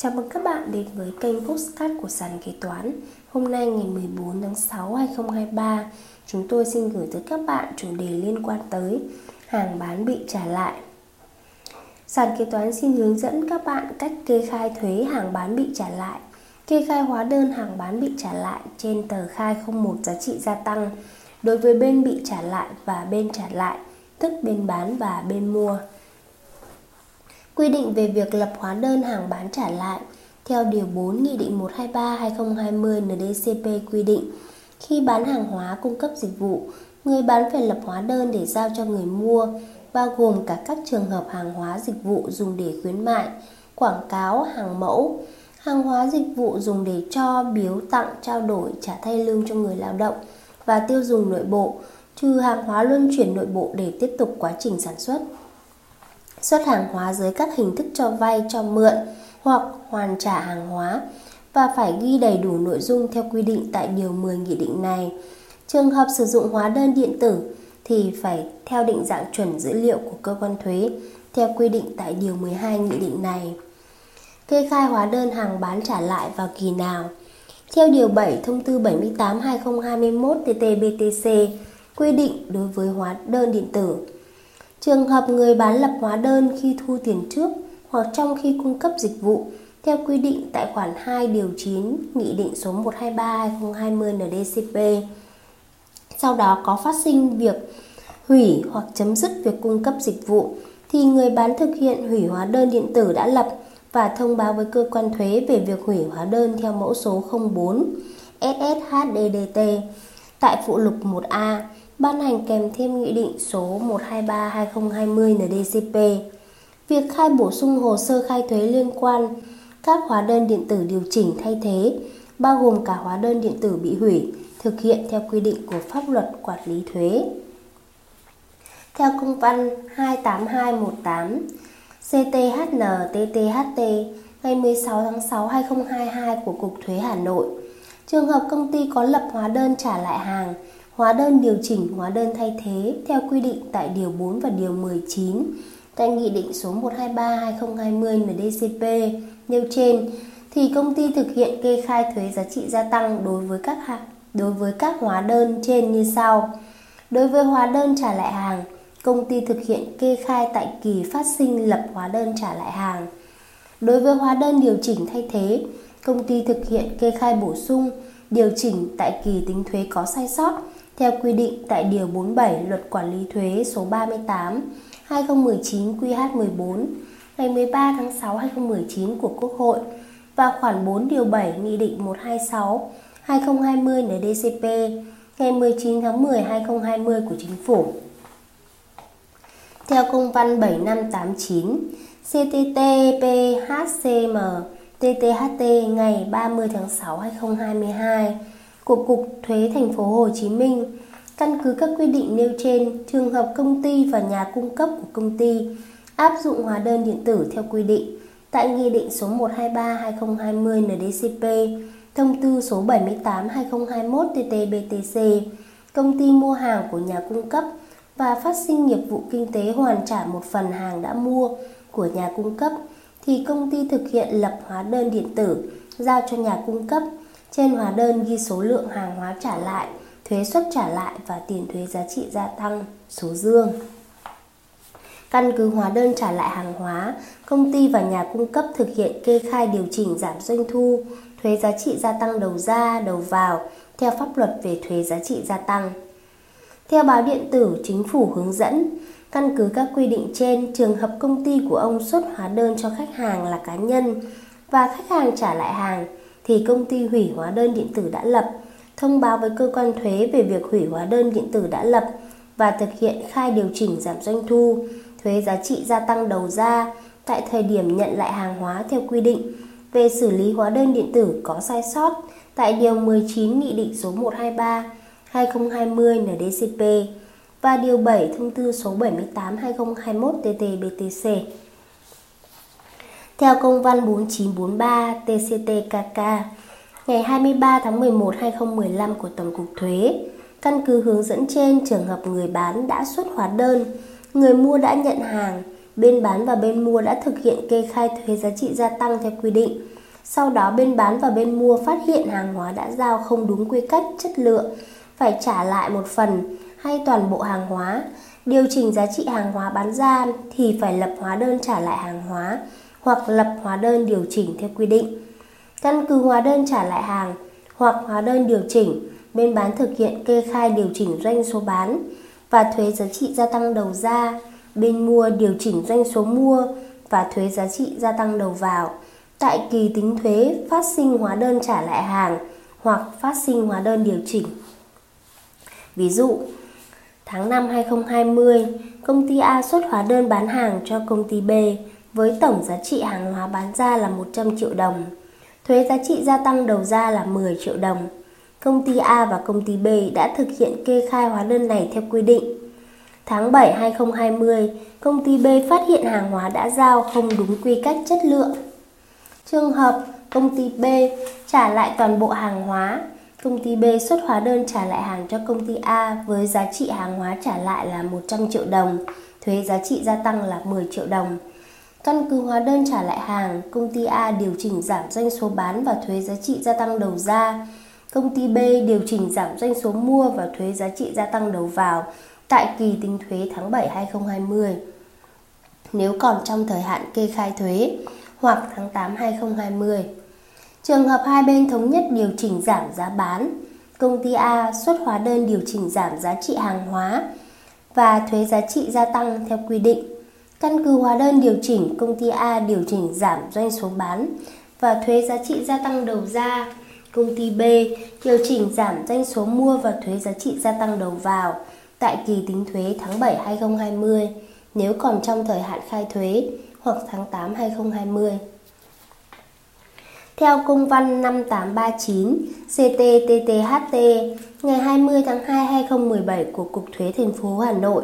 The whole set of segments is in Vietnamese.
Chào mừng các bạn đến với kênh Postcard của Sàn Kế Toán. Hôm nay ngày 14 tháng 6 2023 Chúng tôi xin gửi tới các bạn chủ đề liên quan tới hàng bán bị trả lại. Sàn Kế Toán xin hướng dẫn các bạn cách kê khai thuế hàng bán bị trả lại, Kê khai hóa đơn hàng bán bị trả lại trên tờ khai 01 giá trị gia tăng Đối với bên bị trả lại và bên trả lại, Tức bên bán và bên mua. Quy định về việc lập hóa đơn hàng bán trả lại theo Điều 4 Nghị định 123-2020 NDCP quy định. Khi bán hàng hóa cung cấp dịch vụ, người bán phải lập hóa đơn để giao cho người mua, bao gồm cả các trường hợp hàng hóa dịch vụ dùng để khuyến mại, quảng cáo, hàng mẫu, hàng hóa dịch vụ dùng để cho, biếu, tặng, trao đổi, trả thay lương cho người lao động và tiêu dùng nội bộ, trừ hàng hóa luân chuyển nội bộ để tiếp tục quá trình sản xuất xuất hàng hóa dưới các hình thức cho vay, cho mượn hoặc hoàn trả hàng hóa và phải ghi đầy đủ nội dung theo quy định tại Điều 10 Nghị định này. Trường hợp sử dụng hóa đơn điện tử thì phải theo định dạng chuẩn dữ liệu của cơ quan thuế theo quy định tại Điều 12 Nghị định này. Kê khai hóa đơn hàng bán trả lại vào kỳ nào? Theo Điều 7 Thông tư 78-2021 TT-BTC quy định đối với hóa đơn điện tử Trường hợp người bán lập hóa đơn khi thu tiền trước hoặc trong khi cung cấp dịch vụ, theo quy định tại khoản 2 điều 9 Nghị định số 123/2020 NDCP. Sau đó có phát sinh việc hủy hoặc chấm dứt việc cung cấp dịch vụ, thì người bán thực hiện hủy hóa đơn điện tử đã lập và thông báo với cơ quan thuế về việc hủy hóa đơn theo mẫu số 04 SSHDDT tại phụ lục 1A ban hành kèm thêm Nghị định số 123-2020 NDCP. Việc khai bổ sung hồ sơ khai thuế liên quan các hóa đơn điện tử điều chỉnh thay thế, bao gồm cả hóa đơn điện tử bị hủy, thực hiện theo quy định của pháp luật quản lý thuế. Theo công văn 28218 CTHN TTHT ngày 16 tháng 6 2022 của Cục Thuế Hà Nội, trường hợp công ty có lập hóa đơn trả lại hàng hóa đơn điều chỉnh hóa đơn thay thế theo quy định tại Điều 4 và Điều 19 tại Nghị định số 123-2020 NDCP nêu trên thì công ty thực hiện kê khai thuế giá trị gia tăng đối với các hạng đối với các hóa đơn trên như sau. Đối với hóa đơn trả lại hàng, công ty thực hiện kê khai tại kỳ phát sinh lập hóa đơn trả lại hàng. Đối với hóa đơn điều chỉnh thay thế, công ty thực hiện kê khai bổ sung, điều chỉnh tại kỳ tính thuế có sai sót theo quy định tại Điều 47 Luật Quản lý Thuế số 38 2019 QH14 ngày 13 tháng 6 2019 của Quốc hội và khoản 4 điều 7 Nghị định 126 2020 NDCP ngày 19 tháng 10 2020 của Chính phủ. Theo công văn 7589 CTT PHCM TTHT ngày 30 tháng 6 2022 của Cục Thuế Thành phố Hồ Chí Minh. Căn cứ các quy định nêu trên, trường hợp công ty và nhà cung cấp của công ty áp dụng hóa đơn điện tử theo quy định tại Nghị định số 123/2020 NDCP, Thông tư số 78/2021 TT-BTC, công ty mua hàng của nhà cung cấp và phát sinh nghiệp vụ kinh tế hoàn trả một phần hàng đã mua của nhà cung cấp thì công ty thực hiện lập hóa đơn điện tử giao cho nhà cung cấp trên hóa đơn ghi số lượng hàng hóa trả lại, thuế xuất trả lại và tiền thuế giá trị gia tăng, số dương. Căn cứ hóa đơn trả lại hàng hóa, công ty và nhà cung cấp thực hiện kê khai điều chỉnh giảm doanh thu, thuế giá trị gia tăng đầu ra, đầu vào theo pháp luật về thuế giá trị gia tăng. Theo báo điện tử, chính phủ hướng dẫn, căn cứ các quy định trên, trường hợp công ty của ông xuất hóa đơn cho khách hàng là cá nhân và khách hàng trả lại hàng thì công ty hủy hóa đơn điện tử đã lập, thông báo với cơ quan thuế về việc hủy hóa đơn điện tử đã lập và thực hiện khai điều chỉnh giảm doanh thu, thuế giá trị gia tăng đầu ra tại thời điểm nhận lại hàng hóa theo quy định về xử lý hóa đơn điện tử có sai sót tại Điều 19 Nghị định số 123 2020 NDCP và Điều 7 Thông tư số 78 2021 TT-BTC. Theo công văn 4943 TCTKK ngày 23 tháng 11 2015 của Tổng cục Thuế, căn cứ hướng dẫn trên trường hợp người bán đã xuất hóa đơn, người mua đã nhận hàng bên bán và bên mua đã thực hiện kê khai thuế giá trị gia tăng theo quy định. Sau đó bên bán và bên mua phát hiện hàng hóa đã giao không đúng quy cách chất lượng, phải trả lại một phần hay toàn bộ hàng hóa. Điều chỉnh giá trị hàng hóa bán ra thì phải lập hóa đơn trả lại hàng hóa hoặc lập hóa đơn điều chỉnh theo quy định. Căn cứ hóa đơn trả lại hàng hoặc hóa đơn điều chỉnh, bên bán thực hiện kê khai điều chỉnh doanh số bán và thuế giá trị gia tăng đầu ra, bên mua điều chỉnh doanh số mua và thuế giá trị gia tăng đầu vào. Tại kỳ tính thuế phát sinh hóa đơn trả lại hàng hoặc phát sinh hóa đơn điều chỉnh. Ví dụ, tháng 5 2020, công ty A xuất hóa đơn bán hàng cho công ty B với tổng giá trị hàng hóa bán ra là 100 triệu đồng. Thuế giá trị gia tăng đầu ra là 10 triệu đồng. Công ty A và công ty B đã thực hiện kê khai hóa đơn này theo quy định. Tháng 7 2020, công ty B phát hiện hàng hóa đã giao không đúng quy cách chất lượng. Trường hợp công ty B trả lại toàn bộ hàng hóa, công ty B xuất hóa đơn trả lại hàng cho công ty A với giá trị hàng hóa trả lại là 100 triệu đồng, thuế giá trị gia tăng là 10 triệu đồng. Căn cứ hóa đơn trả lại hàng, công ty A điều chỉnh giảm doanh số bán và thuế giá trị gia tăng đầu ra. Công ty B điều chỉnh giảm doanh số mua và thuế giá trị gia tăng đầu vào tại kỳ tính thuế tháng 7 2020. Nếu còn trong thời hạn kê khai thuế hoặc tháng 8 2020. Trường hợp hai bên thống nhất điều chỉnh giảm giá bán, công ty A xuất hóa đơn điều chỉnh giảm giá trị hàng hóa và thuế giá trị gia tăng theo quy định. Căn cứ hóa đơn điều chỉnh, công ty A điều chỉnh giảm doanh số bán và thuế giá trị gia tăng đầu ra. Công ty B điều chỉnh giảm doanh số mua và thuế giá trị gia tăng đầu vào tại kỳ tính thuế tháng 7 2020 nếu còn trong thời hạn khai thuế hoặc tháng 8 2020. Theo công văn 5839 CTTTHT ngày 20 tháng 2 2017 của Cục Thuế thành phố Hà Nội,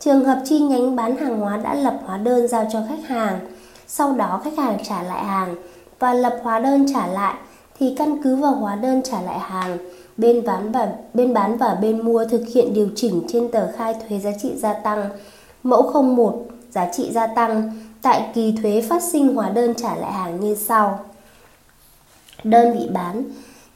trường hợp chi nhánh bán hàng hóa đã lập hóa đơn giao cho khách hàng, sau đó khách hàng trả lại hàng. Và lập hóa đơn trả lại thì căn cứ vào hóa đơn trả lại hàng, bên bán và bên bán và bên mua thực hiện điều chỉnh trên tờ khai thuế giá trị gia tăng. Mẫu 01 giá trị gia tăng tại kỳ thuế phát sinh hóa đơn trả lại hàng như sau. Đơn vị bán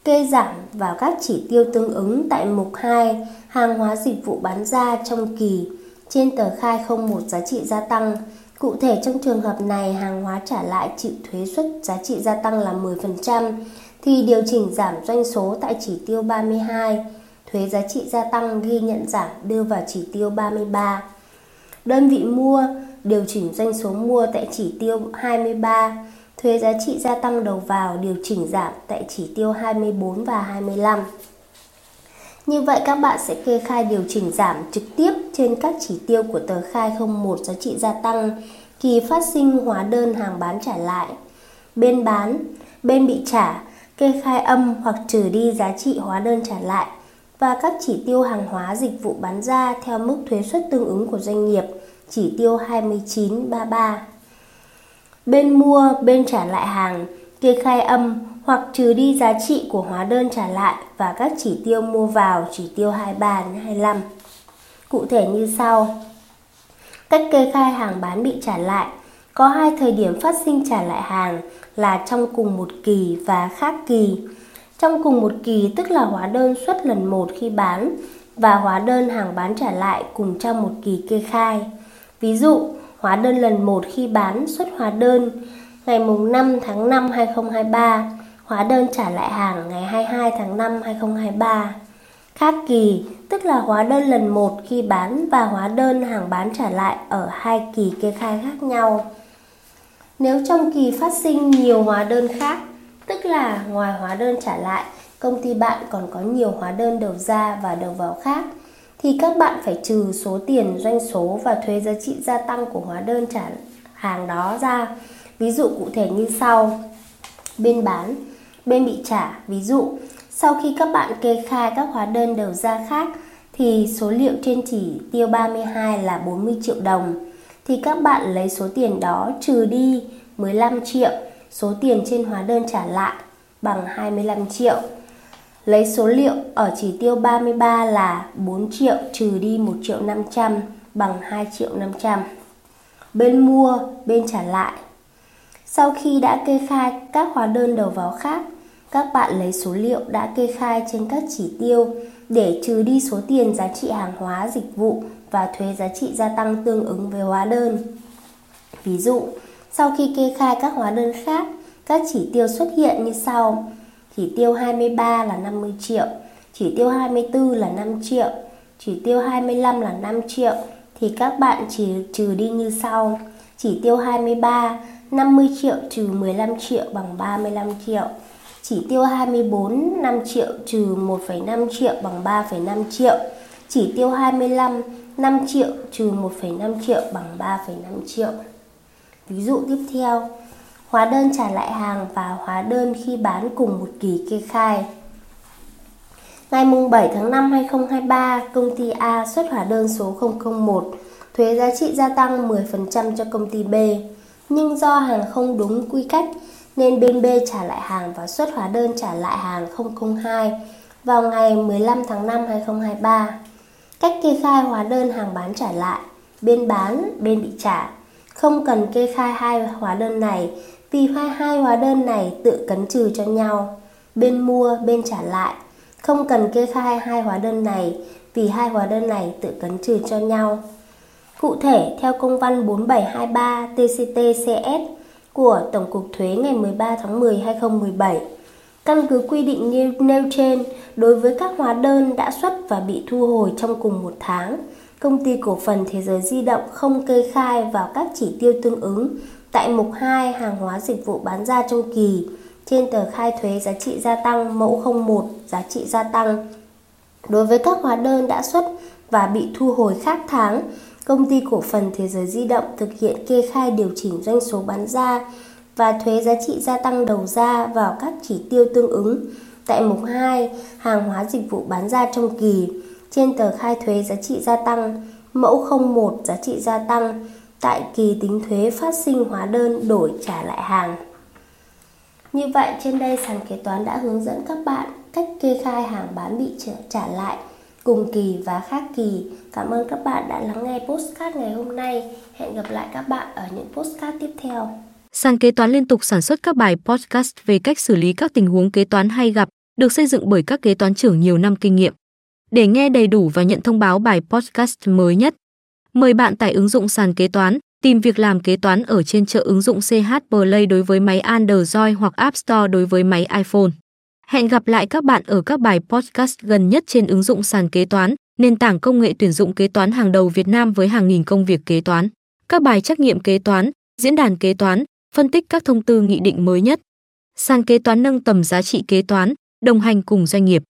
kê giảm vào các chỉ tiêu tương ứng tại mục 2 hàng hóa dịch vụ bán ra trong kỳ trên tờ khai 01 giá trị gia tăng. Cụ thể trong trường hợp này hàng hóa trả lại chịu thuế suất giá trị gia tăng là 10% thì điều chỉnh giảm doanh số tại chỉ tiêu 32, thuế giá trị gia tăng ghi nhận giảm đưa vào chỉ tiêu 33. Đơn vị mua điều chỉnh doanh số mua tại chỉ tiêu 23, thuế giá trị gia tăng đầu vào điều chỉnh giảm tại chỉ tiêu 24 và 25. Như vậy các bạn sẽ kê khai điều chỉnh giảm trực tiếp trên các chỉ tiêu của tờ khai 01 giá trị gia tăng kỳ phát sinh hóa đơn hàng bán trả lại. Bên bán, bên bị trả, kê khai âm hoặc trừ đi giá trị hóa đơn trả lại và các chỉ tiêu hàng hóa dịch vụ bán ra theo mức thuế suất tương ứng của doanh nghiệp – chỉ tiêu 2933. Bên mua, bên trả lại hàng, kê khai âm hoặc trừ đi giá trị của hóa đơn trả lại và các chỉ tiêu mua vào chỉ tiêu 23 đến 25. Cụ thể như sau. Cách kê khai hàng bán bị trả lại có hai thời điểm phát sinh trả lại hàng là trong cùng một kỳ và khác kỳ. Trong cùng một kỳ tức là hóa đơn xuất lần một khi bán và hóa đơn hàng bán trả lại cùng trong một kỳ kê khai. Ví dụ, hóa đơn lần 1 khi bán xuất hóa đơn ngày mùng 5 tháng 5 2023, hóa đơn trả lại hàng ngày 22 tháng 5 2023. Khác kỳ, tức là hóa đơn lần 1 khi bán và hóa đơn hàng bán trả lại ở hai kỳ kê khai khác nhau. Nếu trong kỳ phát sinh nhiều hóa đơn khác, tức là ngoài hóa đơn trả lại, công ty bạn còn có nhiều hóa đơn đầu ra và đầu vào khác thì các bạn phải trừ số tiền doanh số và thuế giá trị gia tăng của hóa đơn trả hàng đó ra. Ví dụ cụ thể như sau. Bên bán, bên bị trả, ví dụ sau khi các bạn kê khai các hóa đơn đầu ra khác thì số liệu trên chỉ tiêu 32 là 40 triệu đồng thì các bạn lấy số tiền đó trừ đi 15 triệu số tiền trên hóa đơn trả lại bằng 25 triệu Lấy số liệu ở chỉ tiêu 33 là 4 triệu trừ đi 1 triệu 500 bằng 2 triệu 500. bên mua, bên trả lại. Sau khi đã kê khai các hóa đơn đầu vào khác, các bạn lấy số liệu đã kê khai trên các chỉ tiêu để trừ đi số tiền giá trị hàng hóa, dịch vụ và thuế giá trị gia tăng tương ứng với hóa đơn. Ví dụ, sau khi kê khai các hóa đơn khác, các chỉ tiêu xuất hiện như sau. Chỉ tiêu 23 là 50 triệu, chỉ tiêu 24 là 5 triệu, chỉ tiêu 25 là 5 triệu thì các bạn chỉ trừ đi như sau. Chỉ tiêu 23 50 triệu trừ 15 triệu bằng 35 triệu. Chỉ tiêu 24 5 triệu trừ 1,5 triệu bằng 3,5 triệu. Chỉ tiêu 25 5 triệu trừ 1,5 triệu bằng 3,5 triệu. Ví dụ tiếp theo, hóa đơn trả lại hàng và hóa đơn khi bán cùng một kỳ kê khai. Ngày 7 tháng 5 2023, công ty A xuất hóa đơn số 001, thuế giá trị gia tăng 10% cho công ty B. Nhưng do hàng không đúng quy cách nên bên B trả lại hàng và xuất hóa đơn trả lại hàng 002 vào ngày 15 tháng 5 2023. Cách kê khai hóa đơn hàng bán trả lại, bên bán, bên bị trả. Không cần kê khai hai hóa đơn này vì hai hai hóa đơn này tự cấn trừ cho nhau. Bên mua, bên trả lại. Không cần kê khai hai hóa đơn này vì hai hóa đơn này tự cấn trừ cho nhau. Cụ thể, theo công văn 4723 TCT-CS của Tổng cục Thuế ngày 13 tháng 10 2017, căn cứ quy định nêu trên đối với các hóa đơn đã xuất và bị thu hồi trong cùng một tháng, công ty cổ phần Thế giới di động không kê khai vào các chỉ tiêu tương ứng tại mục 2 hàng hóa dịch vụ bán ra trong kỳ trên tờ khai thuế giá trị gia tăng mẫu 01 giá trị gia tăng. Đối với các hóa đơn đã xuất và bị thu hồi khác tháng, công ty cổ phần Thế giới di động thực hiện kê khai điều chỉnh doanh số bán ra và thuế giá trị gia tăng đầu ra vào các chỉ tiêu tương ứng tại mục 2 hàng hóa dịch vụ bán ra trong kỳ trên tờ khai thuế giá trị gia tăng mẫu 01 giá trị gia tăng tại kỳ tính thuế phát sinh hóa đơn đổi trả lại hàng. Như vậy trên đây sàn kế toán đã hướng dẫn các bạn cách kê khai hàng bán bị trả, lại cùng kỳ và khác kỳ. Cảm ơn các bạn đã lắng nghe postcard ngày hôm nay. Hẹn gặp lại các bạn ở những postcard tiếp theo. Sàn kế toán liên tục sản xuất các bài podcast về cách xử lý các tình huống kế toán hay gặp, được xây dựng bởi các kế toán trưởng nhiều năm kinh nghiệm. Để nghe đầy đủ và nhận thông báo bài podcast mới nhất, mời bạn tải ứng dụng sàn kế toán, tìm việc làm kế toán ở trên chợ ứng dụng CH Play đối với máy Android hoặc App Store đối với máy iPhone. Hẹn gặp lại các bạn ở các bài podcast gần nhất trên ứng dụng sàn kế toán, nền tảng công nghệ tuyển dụng kế toán hàng đầu Việt Nam với hàng nghìn công việc kế toán. Các bài trắc nghiệm kế toán, diễn đàn kế toán, phân tích các thông tư nghị định mới nhất. Sàn kế toán nâng tầm giá trị kế toán, đồng hành cùng doanh nghiệp.